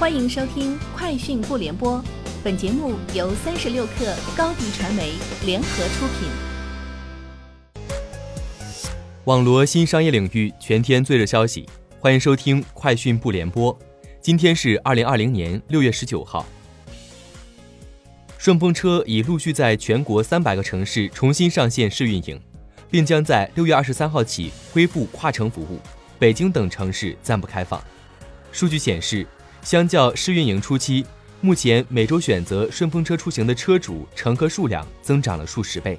欢迎收听《快讯不联播》，本节目由三十六克高低传媒联合出品。网罗新商业领域全天最热消息，欢迎收听《快讯不联播》。今天是二零二零年六月十九号。顺风车已陆续在全国三百个城市重新上线试运营，并将在六月二十三号起恢复跨城服务，北京等城市暂不开放。数据显示。相较试运营初期，目前每周选择顺风车出行的车主、乘客数量增长了数十倍。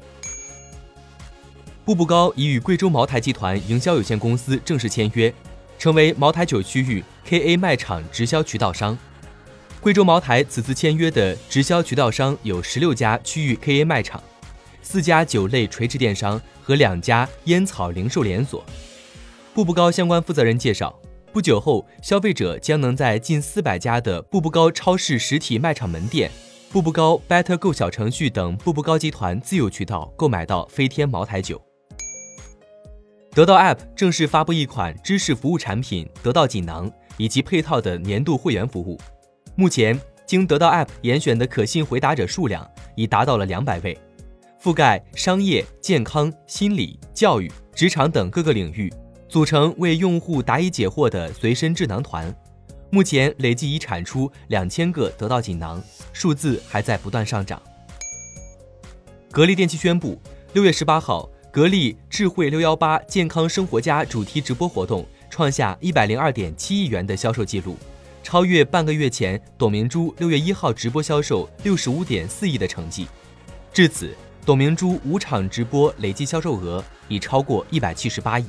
步步高已与贵州茅台集团营销有限公司正式签约，成为茅台酒区域 KA 卖场直销渠道商。贵州茅台此次签约的直销渠道商有十六家区域 KA 卖场、四家酒类垂直电商和两家烟草零售连锁。步步高相关负责人介绍。不久后，消费者将能在近四百家的步步高超市实体卖场门店、步步高 Better Go 小程序等步步高集团自有渠道购买到飞天茅台酒。得到 App 正式发布一款知识服务产品——得到锦囊，以及配套的年度会员服务。目前，经得到 App 严选的可信回答者数量已达到了两百位，覆盖商业、健康、心理、教育、职场等各个领域。组成为用户答疑解惑的随身智囊团，目前累计已产出两千个得到锦囊，数字还在不断上涨。格力电器宣布，六月十八号，格力智慧六幺八健康生活家主题直播活动创下一百零二点七亿元的销售记录，超越半个月前董明珠六月一号直播销售六十五点四亿的成绩。至此，董明珠五场直播累计销售额已超过一百七十八亿。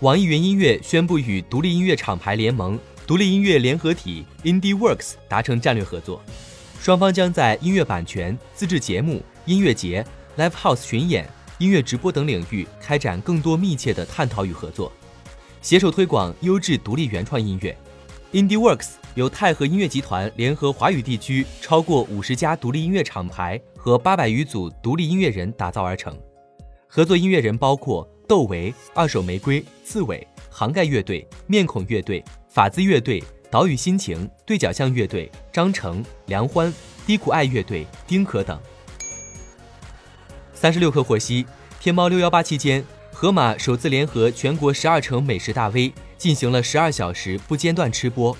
网易云音乐宣布与独立音乐厂牌联盟、独立音乐联合体 IndieWorks 达成战略合作，双方将在音乐版权、自制节目、音乐节、Live House 巡演、音乐直播等领域开展更多密切的探讨与合作，携手推广优质独立原创音乐。IndieWorks 由泰和音乐集团联合华语地区超过五十家独立音乐厂牌和八百余组独立音乐人打造而成，合作音乐人包括。窦唯、二手玫瑰、刺猬、杭盖乐队、面孔乐队、法兹乐队、岛屿心情、对角巷乐队、张成、梁欢、低苦爱乐队、丁可等。三十六氪获悉，天猫六幺八期间，盒马首次联合全国十二城美食大 V 进行了十二小时不间断吃播。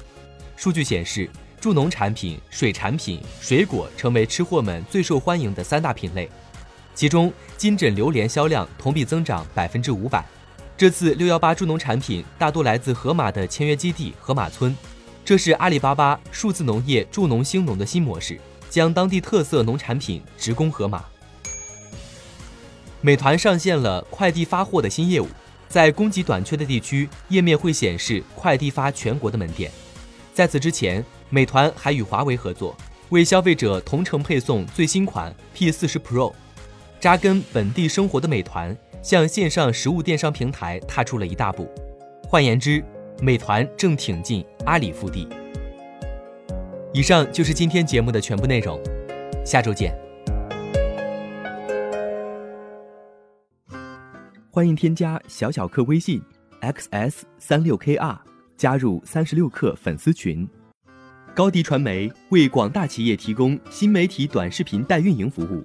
数据显示，助农产品、水产品、水果成为吃货们最受欢迎的三大品类。其中，金枕榴莲销量同比增长百分之五百。这次六幺八助农产品大多来自盒马的签约基地盒马村，这是阿里巴巴数字农业助农兴农的新模式，将当地特色农产品直供盒马。美团上线了快递发货的新业务，在供给短缺的地区，页面会显示快递发全国的门店。在此之前，美团还与华为合作，为消费者同城配送最新款 P 四十 Pro。扎根本地生活的美团，向线上实物电商平台踏出了一大步。换言之，美团正挺进阿里腹地。以上就是今天节目的全部内容，下周见。欢迎添加小小客微信 xs 三六 kr，加入三十六氪粉丝群。高迪传媒为广大企业提供新媒体短视频代运营服务。